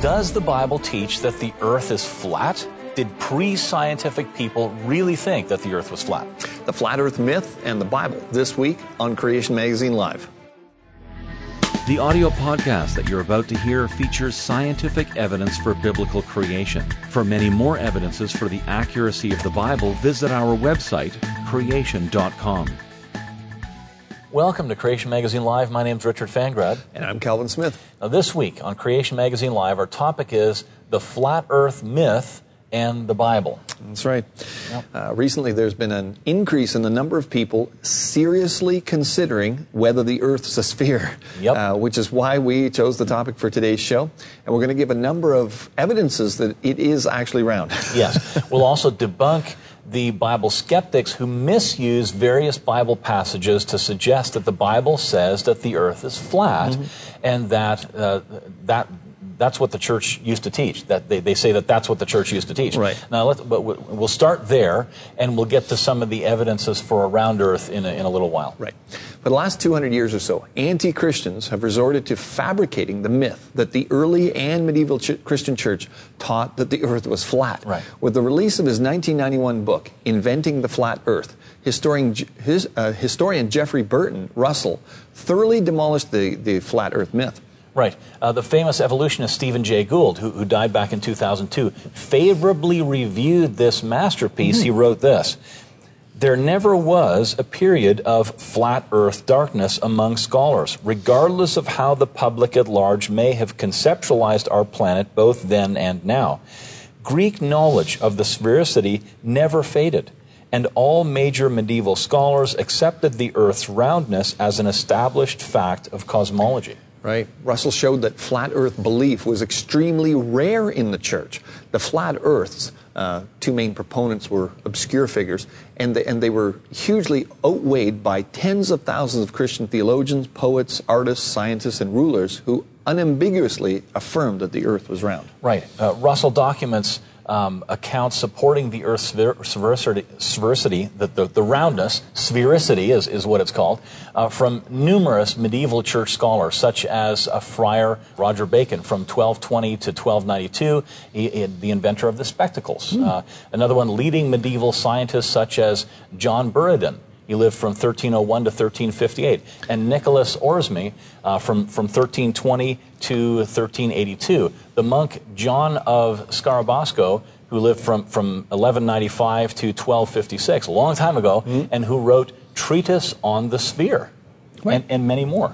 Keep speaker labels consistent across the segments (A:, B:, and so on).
A: Does the Bible teach that the earth is flat? Did pre scientific people really think that the earth was flat?
B: The flat earth myth and the Bible this week on Creation Magazine Live.
C: The audio podcast that you're about to hear features scientific evidence for biblical creation. For many more evidences for the accuracy of the Bible, visit our website, creation.com.
A: Welcome to Creation Magazine Live. My name is Richard Fangrad.
B: And I'm Calvin Smith.
A: Now, this week on Creation Magazine Live, our topic is the flat earth myth and the Bible.
B: That's right. Yep. Uh, recently, there's been an increase in the number of people seriously considering whether the Earth's a sphere,
A: yep.
B: uh, which is why we chose the topic for today's show. And we're going to give a number of evidences that it is actually round.
A: yes. We'll also debunk the Bible skeptics who misuse various Bible passages to suggest that the Bible says that the earth is flat mm-hmm. and that, uh, that that's what the church used to teach. That they, they say that that's what the church used to teach.
B: Right.
A: Now, let's, but we'll start there, and we'll get to some of the evidences for a round Earth in a, in a little while.
B: Right. For the last 200 years or so, anti-Christians have resorted to fabricating the myth that the early and medieval ch- Christian church taught that the Earth was flat.
A: Right.
B: With the release of his 1991 book, Inventing the Flat Earth, historian, his, uh, historian Jeffrey Burton Russell thoroughly demolished the, the flat Earth myth.
A: Right. Uh, the famous evolutionist Stephen Jay Gould, who, who, died back in 2002, favorably reviewed this masterpiece. Mm-hmm. He wrote this There never was a period of flat earth darkness among scholars, regardless of how the public at large may have conceptualized our planet both then and now. Greek knowledge of the sphericity never faded and all major medieval scholars accepted the Earth's roundness as an established fact of cosmology
B: right? Russell showed that flat earth belief was extremely rare in the church. The flat earth's uh, two main proponents were obscure figures, and they, and they were hugely outweighed by tens of thousands of Christian theologians, poets, artists, scientists, and rulers who unambiguously affirmed that the earth was round.
A: Right. Uh, Russell documents um, accounts supporting the Earth's sphericity, sphericity the, the, the, roundness, sphericity is, is what it's called, uh, from numerous medieval church scholars, such as a friar Roger Bacon from 1220 to 1292, he, he, the inventor of the spectacles. Mm. Uh, another one, leading medieval scientists such as John Buridan, he lived from 1301 to 1358. And Nicholas Oresme uh, from, from 1320 to 1382. The monk John of Sacrobosco, who lived from, from 1195 to 1256, a long time ago, mm-hmm. and who wrote Treatise on the Sphere, right. and, and many more.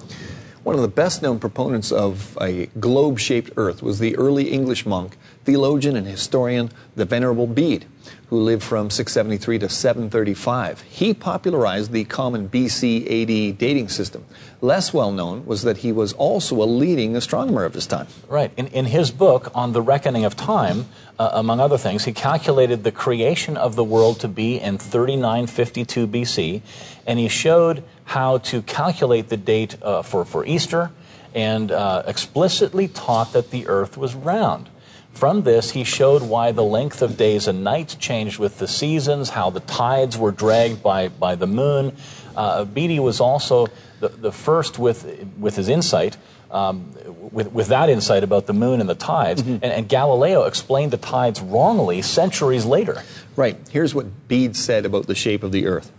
B: One of the best known proponents of a globe shaped Earth was the early English monk, theologian, and historian, the Venerable Bede who lived from 673 to 735. He popularized the common BC AD dating system. Less well known was that he was also a leading astronomer of his time.
A: Right. In, in his book, On the Reckoning of Time, uh, among other things, he calculated the creation of the world to be in 3952 BC, and he showed how to calculate the date uh, for, for Easter and uh, explicitly taught that the earth was round. From this, he showed why the length of days and nights changed with the seasons, how the tides were dragged by, by the moon. Uh, Bede was also the, the first with, with his insight, um, with, with that insight about the moon and the tides. Mm-hmm. And, and Galileo explained the tides wrongly centuries later.
B: Right. Here's what Bede said about the shape of the earth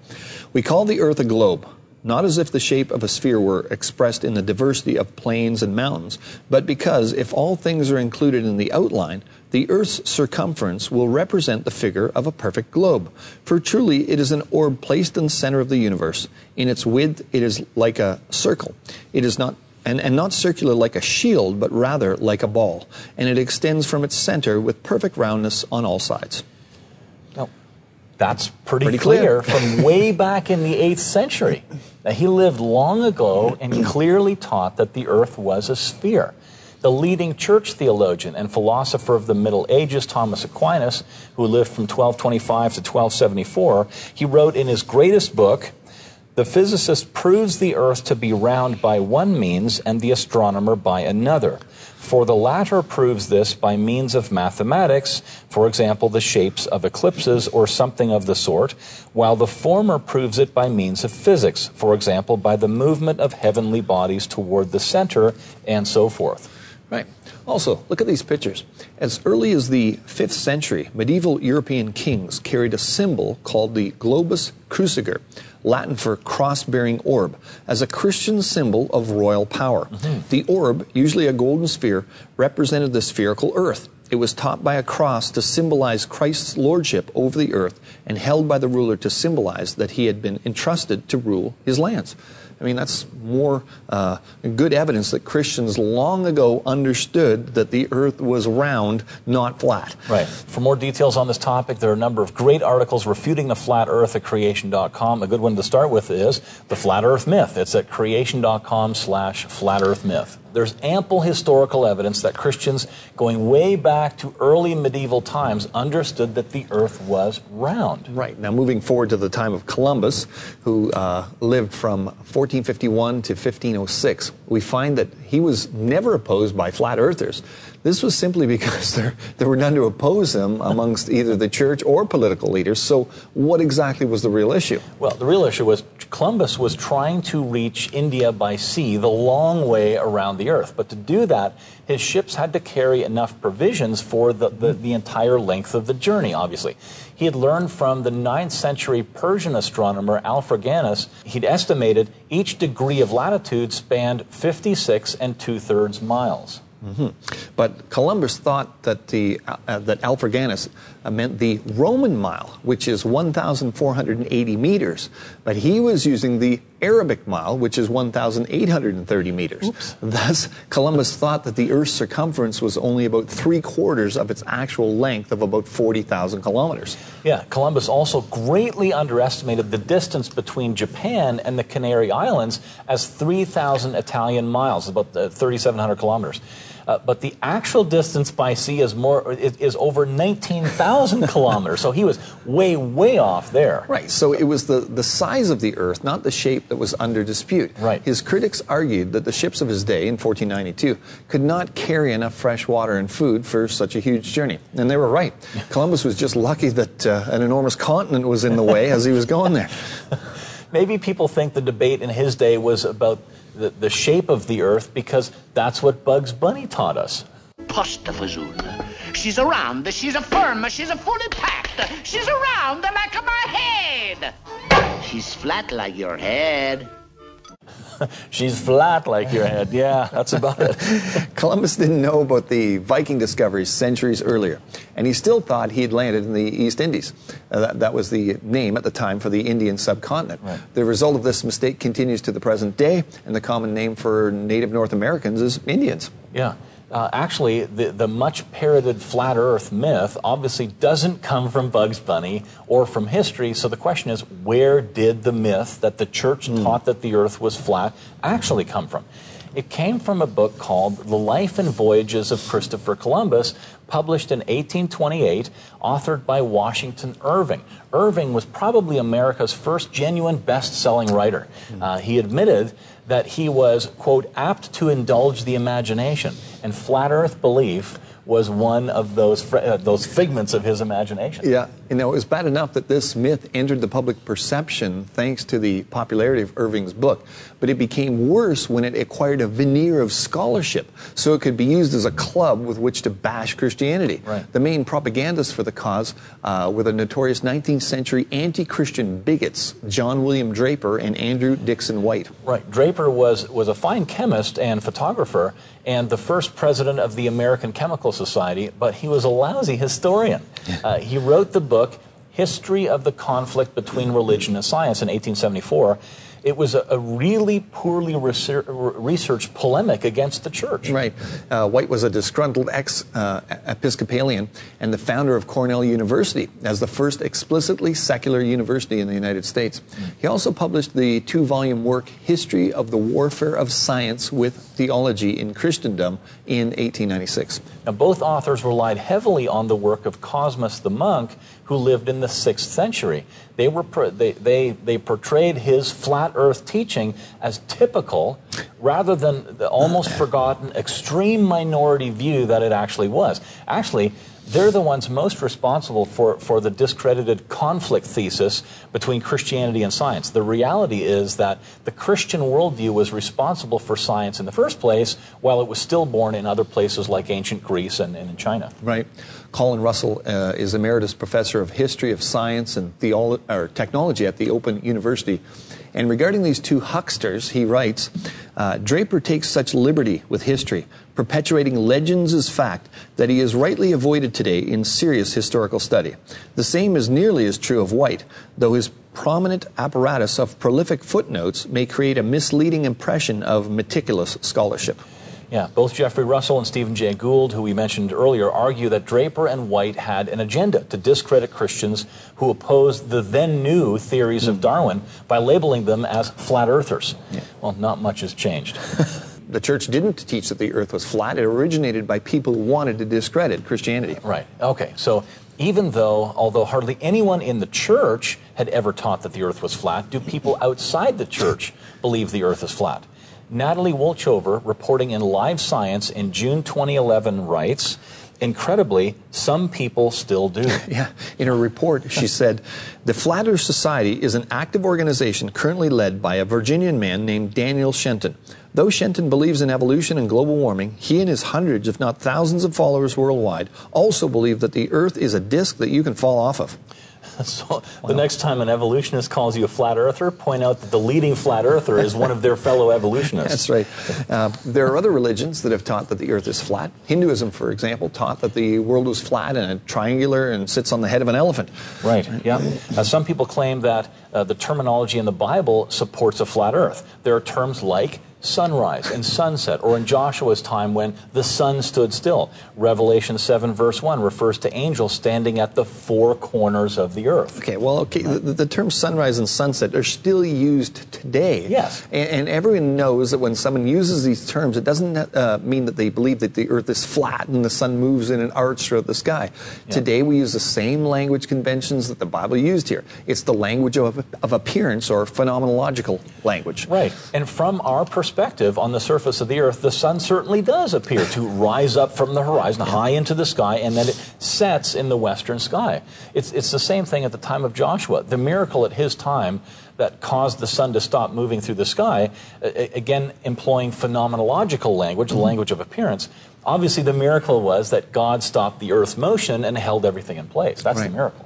B: We call the earth a globe not as if the shape of a sphere were expressed in the diversity of plains and mountains, but because if all things are included in the outline, the earth's circumference will represent the figure of a perfect globe. For truly it is an orb placed in the center of the universe. In its width it is like a circle. It is not and, and not circular like a shield, but rather like a ball, and it extends from its center with perfect roundness on all sides.
A: That's pretty, pretty clear,
B: clear.
A: from way back in the 8th century. That he lived long ago and clearly taught that the earth was a sphere. The leading church theologian and philosopher of the Middle Ages, Thomas Aquinas, who lived from 1225 to 1274, he wrote in his greatest book, The physicist proves the earth to be round by one means and the astronomer by another. For the latter proves this by means of mathematics, for example, the shapes of eclipses or something of the sort, while the former proves it by means of physics, for example, by the movement of heavenly bodies toward the center, and so forth.
B: Right. Also, look at these pictures. As early as the 5th century, medieval European kings carried a symbol called the globus cruciger, Latin for cross bearing orb, as a Christian symbol of royal power. Mm-hmm. The orb, usually a golden sphere, represented the spherical earth. It was topped by a cross to symbolize Christ's lordship over the earth and held by the ruler to symbolize that he had been entrusted to rule his lands. I mean, that's more uh, good evidence that Christians long ago understood that the earth was round, not flat.
A: Right. For more details on this topic, there are a number of great articles refuting the flat earth at creation.com. A good one to start with is The Flat Earth Myth. It's at creation.com slash flat earth myth there's ample historical evidence that Christians going way back to early medieval times understood that the earth was round.
B: Right. Now, moving forward to the time of Columbus, who uh, lived from 1451 to 1506, we find that he was never opposed by flat earthers. This was simply because there, there were none to oppose him amongst either the church or political leaders. So, what exactly was the real issue?
A: Well, the real issue was Columbus was trying to reach India by sea the long way around the earth. But to do that, his ships had to carry enough provisions for the, the, the entire length of the journey, obviously. He had learned from the 9th century Persian astronomer Alfraganus, he'd estimated each degree of latitude spanned 56 and two thirds miles.
B: Mm-hmm. But Columbus thought that the uh, that Alfraganus meant the Roman mile, which is 1,480 meters. But he was using the Arabic mile, which is 1,830 meters. Oops. Thus, Columbus thought that the Earth's circumference was only about three quarters of its actual length of about 40,000 kilometers.
A: Yeah, Columbus also greatly underestimated the distance between Japan and the Canary Islands as 3,000 Italian miles, about uh, 3,700 kilometers. Uh, but the actual distance by sea is more is, is over 19,000 kilometers. So he was way, way off there.
B: Right. So it was the, the size of the Earth, not the shape, that was under dispute.
A: Right.
B: His critics argued that the ships of his day in 1492 could not carry enough fresh water and food for such a huge journey. And they were right. Columbus was just lucky that uh, an enormous continent was in the way as he was going there.
A: Maybe people think the debate in his day was about the, the shape of the earth because that's what Bugs Bunny taught us. Pustafazul. She's around, she's a firm, she's a fully packed, she's around like my head. She's flat like your head. She's flat like your head. Yeah, that's about it.
B: Columbus didn't know about the Viking discoveries centuries earlier, and he still thought he'd landed in the East Indies. Uh, that, that, was the name at the time for the Indian subcontinent. Right. The result of this mistake continues to the present day, and the common name for native North Americans is Indians.
A: Yeah uh, actually, the, the much parroted flat earth myth obviously doesn't come from Bugs Bunny or from history. So the question is, where did the myth that the church mm. taught that the earth was flat actually come from? It came from a book called The Life and Voyages of Christopher Columbus, published in 1828, authored by Washington Irving. Irving was probably America's first genuine best selling writer. Hmm. Uh, he admitted that he was, quote, apt to indulge the imagination, and flat earth belief was one of those, uh, those figments of his imagination.
B: Yeah, you know, it was bad enough that this myth entered the public perception thanks to the popularity of Irving's book, but it became worse when it acquired a veneer of scholarship, so it could be used as a club with which to bash Christianity.
A: Right.
B: The main propagandists for the cause uh, were the notorious 19th century anti Christian bigots, John William Draper and Andrew Dickson White.
A: Right. Draper was, was a fine chemist and photographer and the first president of the American Chemical Society, but he was a lousy historian. Uh, he wrote the book History of the Conflict Between Religion and Science in 1874 it was a, a really poorly researched polemic against the church.
B: Right. Uh, White was a disgruntled ex uh, Episcopalian and the founder of Cornell University as the first explicitly secular university in the United States. He also published the two volume work History of the Warfare of Science with Theology in Christendom in 1896.
A: Now, both authors relied heavily on the work of Cosmas the monk, who lived in the sixth century. They, were, they, they, they portrayed his flat earth teaching as typical rather than the almost forgotten extreme minority view that it actually was. Actually, they're the ones most responsible for, for the discredited conflict thesis between Christianity and science. The reality is that the Christian worldview was responsible for science in the first place, while it was still born in other places like ancient Greece and, and in China.
B: Right. Colin Russell uh, is emeritus professor of history of science and theolo- or technology at the Open University. And regarding these two hucksters, he writes uh, Draper takes such liberty with history, perpetuating legends as fact, that he is rightly avoided today in serious historical study. The same is nearly as true of White, though his prominent apparatus of prolific footnotes may create a misleading impression of meticulous scholarship.
A: Yeah, both Jeffrey Russell and Stephen Jay Gould, who we mentioned earlier, argue that Draper and White had an agenda to discredit Christians who opposed the then new theories of hmm. Darwin by labeling them as flat earthers. Yeah. Well, not much has changed.
B: the church didn't teach that the earth was flat. It originated by people who wanted to discredit Christianity.
A: Right. Okay. So even though, although hardly anyone in the church had ever taught that the earth was flat, do people outside the church believe the earth is flat? Natalie Wolchover, reporting in Live Science in June 2011, writes, Incredibly, some people still do.
B: Yeah. In her report, she said, The Flat Earth Society is an active organization currently led by a Virginian man named Daniel Shenton. Though Shenton believes in evolution and global warming, he and his hundreds, if not thousands of followers worldwide also believe that the Earth is a disk that you can fall off of.
A: so wow. the next time an evolutionist calls you a flat earther, point out that the leading flat earther is one of their fellow evolutionists.
B: That's right. Uh, there are other religions that have taught that the earth is flat. Hinduism, for example, taught that the world was flat and triangular and sits on the head of an elephant.
A: Right, yeah. Uh, some people claim that uh, the terminology in the Bible supports a flat earth. There are terms like sunrise and sunset, or in Joshua's time when the sun stood still. Revelation 7, verse 1 refers to angels standing at the four corners of the earth.
B: Okay, well, okay, the, the term sunrise and sunset are still used today.
A: Yes.
B: And, and everyone knows that when someone uses these terms, it doesn't uh, mean that they believe that the earth is flat and the sun moves in an arch throughout the sky. Yeah. Today, we use the same language conventions that the Bible used here. It's the language of, of appearance or phenomenological language.
A: Right. And from our perspective, perspective on the surface of the earth, the sun certainly does appear to rise up from the horizon high into the sky and then it sets in the western sky. It's, it's the same thing at the time of Joshua. The miracle at his time that caused the sun to stop moving through the sky, again, employing phenomenological language, the language of appearance. Obviously, the miracle was that God stopped the earth's motion and held everything in place. That's right. the miracle.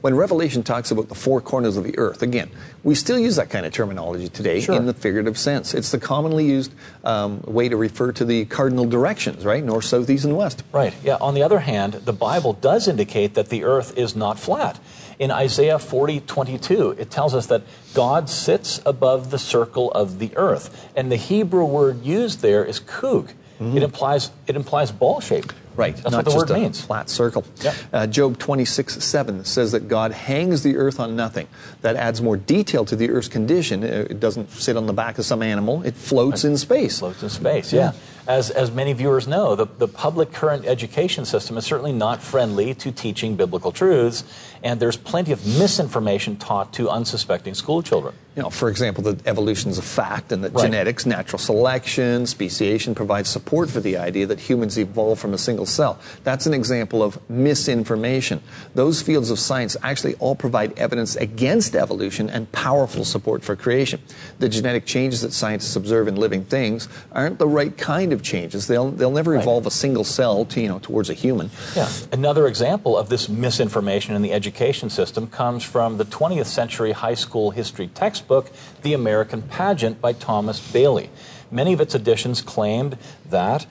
B: When Revelation talks about the four corners of the earth, again, we still use that kind of terminology today
A: sure.
B: in the figurative sense. It's the commonly used um, way to refer to the cardinal directions, right? North, south, east, and west.
A: Right. Yeah. On the other hand, the Bible does indicate that the earth is not flat. In Isaiah 40, 22, it tells us that God sits above the circle of the earth. And the Hebrew word used there is kug. Mm-hmm. It implies it implies ball shape.
B: Right.
A: That's
B: Not
A: what the
B: word
A: means.
B: Flat circle.
A: Yep.
B: Uh, Job 26, 7 says that God hangs the earth on nothing. That adds more detail to the earth's condition. Uh, it doesn't sit on the back of some animal, it floats in space.
A: Floats in space, yeah. yeah. As, as many viewers know, the, the public current education system is certainly not friendly to teaching biblical truths, and there's plenty of misinformation taught to unsuspecting school children.
B: You know, for example, that evolution is a fact and that right. genetics, natural selection, speciation provide support for the idea that humans evolved from a single cell. That's an example of misinformation. Those fields of science actually all provide evidence against evolution and powerful support for creation. The genetic changes that scientists observe in living things aren't the right kind of changes. They'll, they'll never right. evolve a single cell to, you know, towards a human.
A: Yeah. Another example of this misinformation in the education system comes from the 20th century high school history textbook book, The American Pageant by Thomas Bailey. Many of its editions claimed that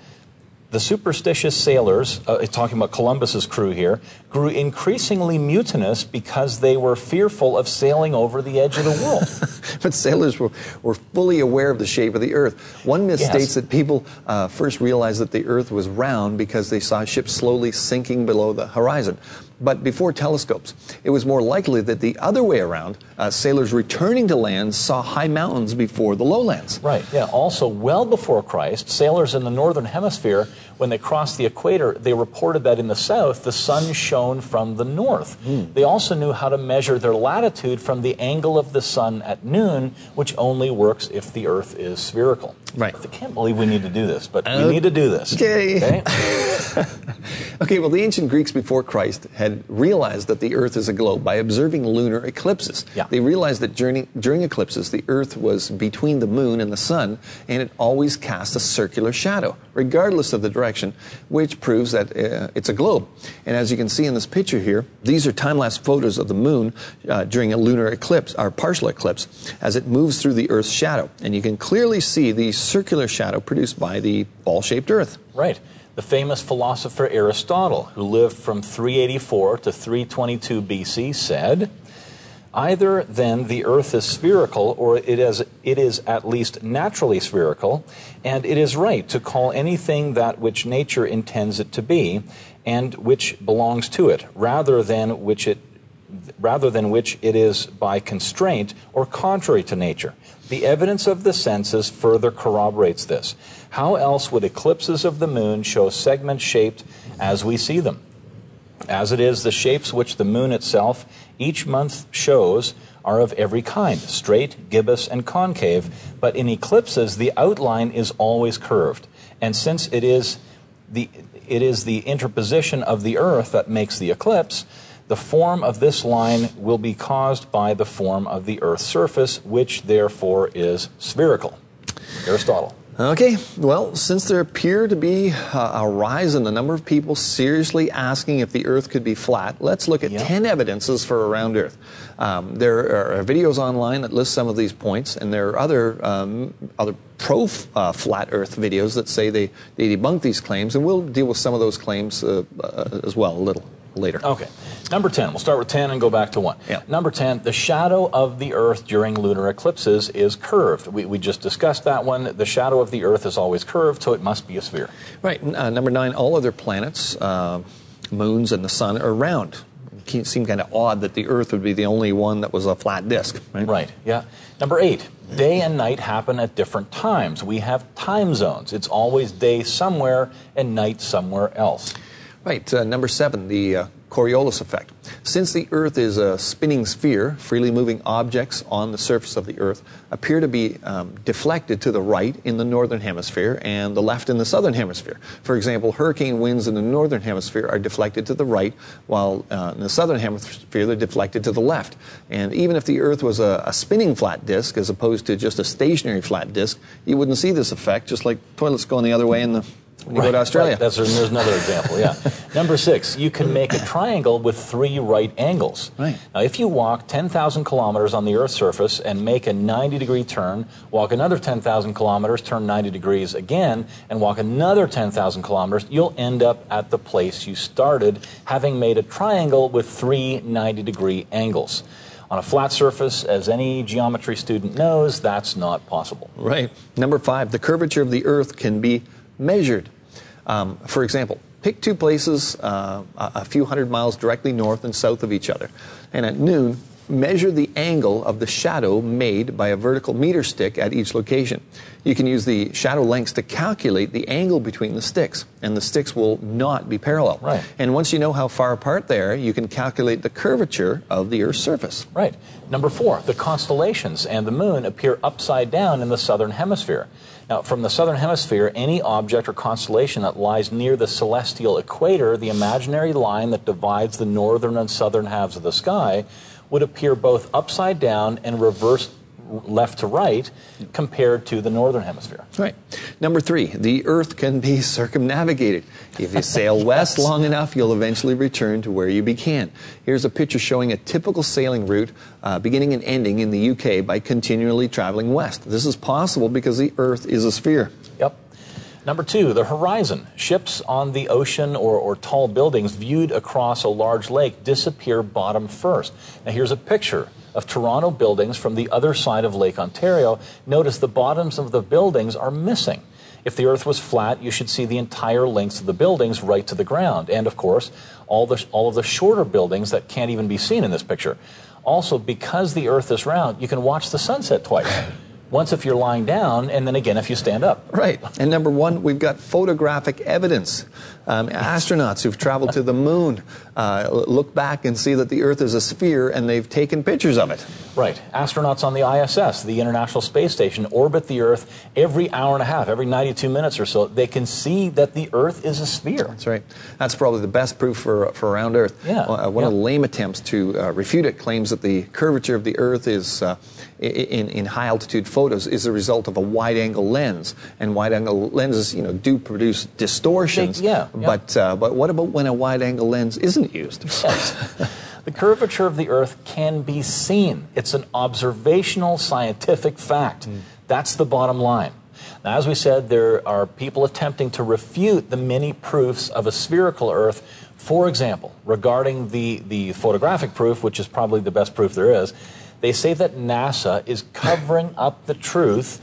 A: the superstitious sailors, uh, talking about Columbus's crew here, grew increasingly mutinous because they were fearful of sailing over the edge of the world.
B: but sailors were, were fully aware of the shape of the earth. One myth yes. states that people uh, first realized that the earth was round because they saw ships slowly sinking below the horizon. But before telescopes, it was more likely that the other way around, uh, sailors returning to land saw high mountains before the lowlands.
A: Right, yeah. Also, well before Christ, sailors in the northern hemisphere, when they crossed the equator, they reported that in the south, the sun shone from the north. Mm. They also knew how to measure their latitude from the angle of the sun at noon, which only works if the earth is spherical.
B: Right.
A: I can't believe we need to do this, but uh, we need to do this.
B: Okay. okay? Okay, well, the ancient Greeks before Christ had realized that the Earth is a globe by observing lunar eclipses.
A: Yeah.
B: They realized that during, during eclipses, the Earth was between the moon and the sun, and it always cast a circular shadow, regardless of the direction, which proves that uh, it's a globe. And as you can see in this picture here, these are time lapse photos of the moon uh, during a lunar eclipse, or partial eclipse, as it moves through the Earth's shadow. And you can clearly see the circular shadow produced by the ball shaped Earth.
A: Right. The famous philosopher Aristotle, who lived from 384 to 322 BC, said, Either then the earth is spherical, or it is, it is at least naturally spherical, and it is right to call anything that which nature intends it to be, and which belongs to it, rather than which it rather than which it is by constraint or contrary to nature. The evidence of the senses further corroborates this. How else would eclipses of the moon show segments shaped as we see them? As it is, the shapes which the moon itself each month shows are of every kind straight, gibbous, and concave, but in eclipses, the outline is always curved. And since it is the, it is the interposition of the earth that makes the eclipse, the form of this line will be caused by the form of the earth's surface, which therefore is spherical. Aristotle.
B: Okay, well, since there appear to be uh, a rise in the number of people seriously asking if the Earth could be flat, let's look at
A: Yep.
B: 10 evidences for a round Earth. Um, there are videos online that list some of these points, and there are other, um, other pro uh, flat Earth videos that say they, they debunk these claims, and we'll deal with some of those claims uh, uh, as well a little later.
A: Okay. Number 10. We'll start with 10 and go back to 1.
B: Yeah.
A: Number 10. The shadow of the Earth during lunar eclipses is curved. We, we just discussed that one. The shadow of the Earth is always curved, so it must be a sphere.
B: Right. Uh, number nine, all other planets, uh, moons, and the sun are round. It seemed kind of odd that the Earth would be the only one that was a flat disk. Right.
A: Right, yeah. Number 8. Day and night happen at different times. We have time zones. It's always day somewhere and night somewhere else.
B: Right. Uh, number seven, the uh, Coriolis effect. Since the Earth is a spinning sphere, freely moving objects on the surface of the Earth appear to be um, deflected to the right in the northern hemisphere and the left in the southern hemisphere. For example, hurricane winds in the northern hemisphere are deflected to the right, while uh, in the southern hemisphere they're deflected to the left. And even if the Earth was a, a spinning flat disk as opposed to just a stationary flat disk, you wouldn't see this effect, just like toilets going the other way in the when you go to Australia.
A: Right. That's, there's another example, yeah. Number six, you can make a triangle with three right angles.
B: Right.
A: Now, if you walk 10,000 kilometers on the Earth's surface and make a 90 degree turn, walk another 10,000 kilometers, turn 90 degrees again, and walk another 10,000 kilometers, you'll end up at the place you started, having made a triangle with three 90 degree angles. On a flat surface, as any geometry student knows, that's not possible.
B: Right. Number five, the curvature of the Earth can be measured. Um, for example, pick two places uh, a few hundred miles directly north and south of each other, and at noon, measure the angle of the shadow made by a vertical meter stick at each location. You can use the shadow lengths to calculate the angle between the sticks, and the sticks will not be parallel.
A: Right.
B: And once you know how far apart they are, you can calculate the curvature of the Earth's surface.
A: Right. Number four, the constellations and the moon appear upside down in the southern hemisphere. Now, from the southern hemisphere, any object or constellation that lies near the celestial equator, the imaginary line that divides the northern and southern halves of the sky, would appear both upside down and reversed left to right compared to the northern hemisphere.
B: Right. Number three, the Earth can be circumnavigated. If you sail west long enough, you'll eventually return to where you began. Here's a picture showing a typical sailing route uh, beginning and ending in the UK by continually traveling west. This is possible because the Earth is a sphere.
A: Yep. Number two, the horizon. Ships on the ocean or, or tall buildings viewed across a large lake disappear bottom first. Now, here's a picture of Toronto buildings from the other side of Lake Ontario. Notice the bottoms of the buildings are missing. If the earth was flat, you should see the entire lengths of the buildings right to the ground. And of course, all, the, all of the shorter buildings that can't even be seen in this picture. Also, because the earth is round, you can watch the sunset twice. Once if you're lying down, and then again if you stand up.
B: Right. And number one, we've got photographic evidence. Um, astronauts who've traveled to the moon uh, look back and see that the Earth is a sphere, and they've taken pictures of it.
A: Right. Astronauts on the ISS, the International Space Station, orbit the Earth every hour and a half, every 92 minutes or so. They can see that the Earth is a sphere.
B: That's right. That's probably the best proof for, for round Earth.
A: Yeah.
B: Uh, one
A: yeah.
B: of the lame attempts to uh, refute it claims that the curvature of the Earth is, uh, in, in high altitude photos, is the result of a wide angle lens. And wide angle lenses, you know, do produce distortions.
A: They- yeah, yeah.
B: But, uh, but what about when a wide angle lens isn't used?
A: Yes. the curvature of the Earth can be seen. It's an observational scientific fact. Hmm. That's the bottom line. Now, as we said, there are people attempting to refute the many proofs of a spherical Earth. For example, regarding the, the photographic proof, which is probably the best proof there is, they say that NASA is covering up the truth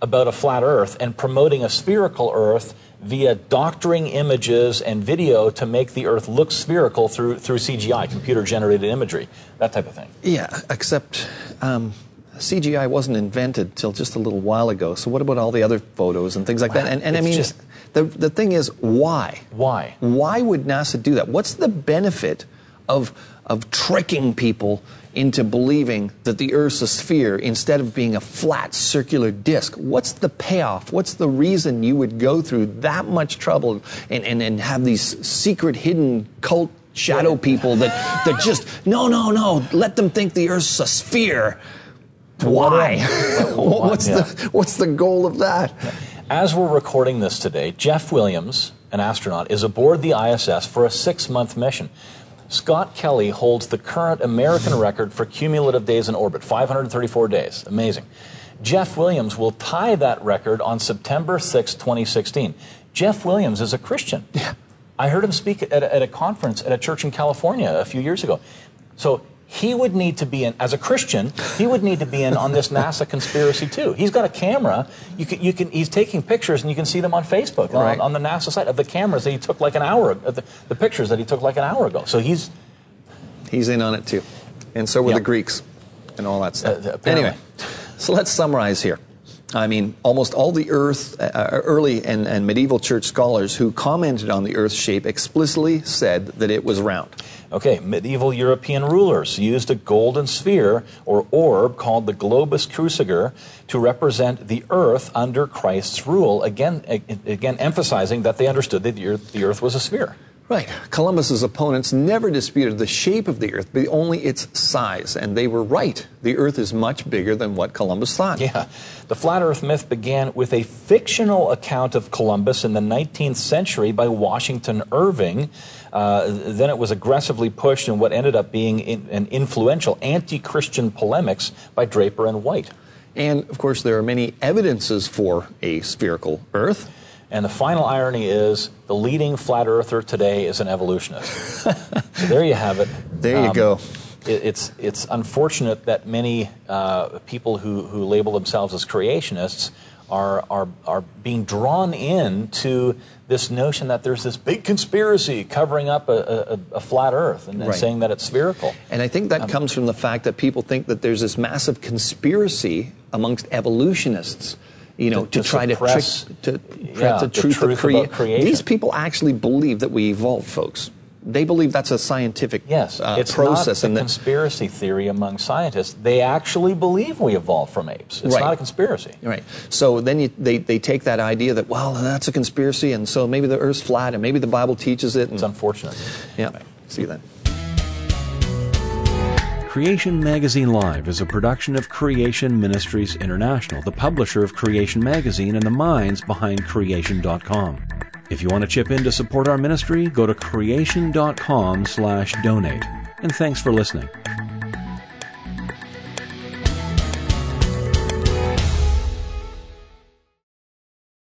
A: about a flat Earth and promoting a spherical Earth via doctoring images and video to make the Earth look spherical through, through CGI, computer generated imagery, that type of thing.
B: Yeah, except um, CGI wasn't invented till just a little while ago. So what about all the other photos and things like that? And, and I mean,
A: just-
B: the, the thing is, why?
A: Why?
B: Why would NASA do that? What's the benefit of, of tricking people into believing that the Earth's a sphere instead of being a flat circular disk? What's the payoff? What's the reason you would go through that much trouble and, and, and have these secret hidden cult shadow people that, that just, no, no, no, let them think the Earth's a sphere? Why? what's,
A: Yeah.
B: the, what's the goal of that?
A: As we're recording this today, Jeff Williams, an astronaut, is aboard the ISS for a six month mission. Scott Kelly holds the current American record for cumulative days in orbit 534 days. Amazing. Jeff Williams will tie that record on September 6, 2016. Jeff Williams is a Christian.
B: Yeah.
A: I heard him speak at a, at a conference at a church in California a few years ago. So he would need to be in, as a Christian, he would need to be in on this NASA conspiracy too. He's got a camera. You can, you can, he's taking pictures and you can see them on Facebook
B: Right.
A: on, on the NASA site of the cameras that he took like an hour, the, the pictures that he took like an hour ago. So he's,
B: He's in on it too. And so were
A: Yeah.
B: the Greeks and all that stuff.
A: Uh,
B: anyway, so let's summarize here. I mean, almost all the Earth, uh, early and, and medieval church scholars who commented on the Earth's shape explicitly said that it was round.
A: Okay, medieval European rulers used a golden sphere or orb called the globus cruciger to represent the earth under Christ's rule, again, again emphasizing that they understood that the earth, the earth was a sphere.
B: Right. Columbus's opponents never disputed the shape of the Earth, but only its size, and they were right. The Earth is much bigger than what Columbus thought.
A: Yeah. The flat earth myth began with a fictional account of Columbus in the 19th century by Washington Irving. Uh, then it was aggressively pushed in what ended up being in, an influential anti Christian polemics by Draper and White.
B: And of course, there are many evidences for a spherical Earth.
A: And the final irony is the leading flat earther today is an evolutionist. so there you have it.
B: There you go.
A: It, it's, it's unfortunate that many uh, people who, who label themselves as creationists are, are, are being drawn in to this notion that there's this big conspiracy covering up a, a, a flat earth and, and
B: Right.
A: saying that it's spherical.
B: And I think that comes from the fact that people think that there's this massive conspiracy amongst evolutionists, you know,
A: To-
B: to,
A: to
B: try
A: suppress-
B: to trick, to,
A: yeah,
B: the
A: the
B: truth,
A: truth
B: of crea-
A: about creation.
B: These people actually believe that we evolved, folks. They believe that's a scientific
A: Yes,
B: uh,
A: it's
B: process,
A: not a
B: and that
A: conspiracy theory among scientists. They actually believe we evolved from apes. It's
B: Right.
A: not a conspiracy.
B: Right. So then you, they, they take that idea that, well, that's a conspiracy, and so maybe the Earth's flat, and maybe the Bible teaches it. And,
A: It's unfortunate.
B: yeah. See you then.
C: Creation Magazine Live is a production of Creation Ministries International, the publisher of Creation Magazine and the minds behind Creation.com. If you want to chip in to support our ministry, go to creation.com slash donate. And thanks for listening.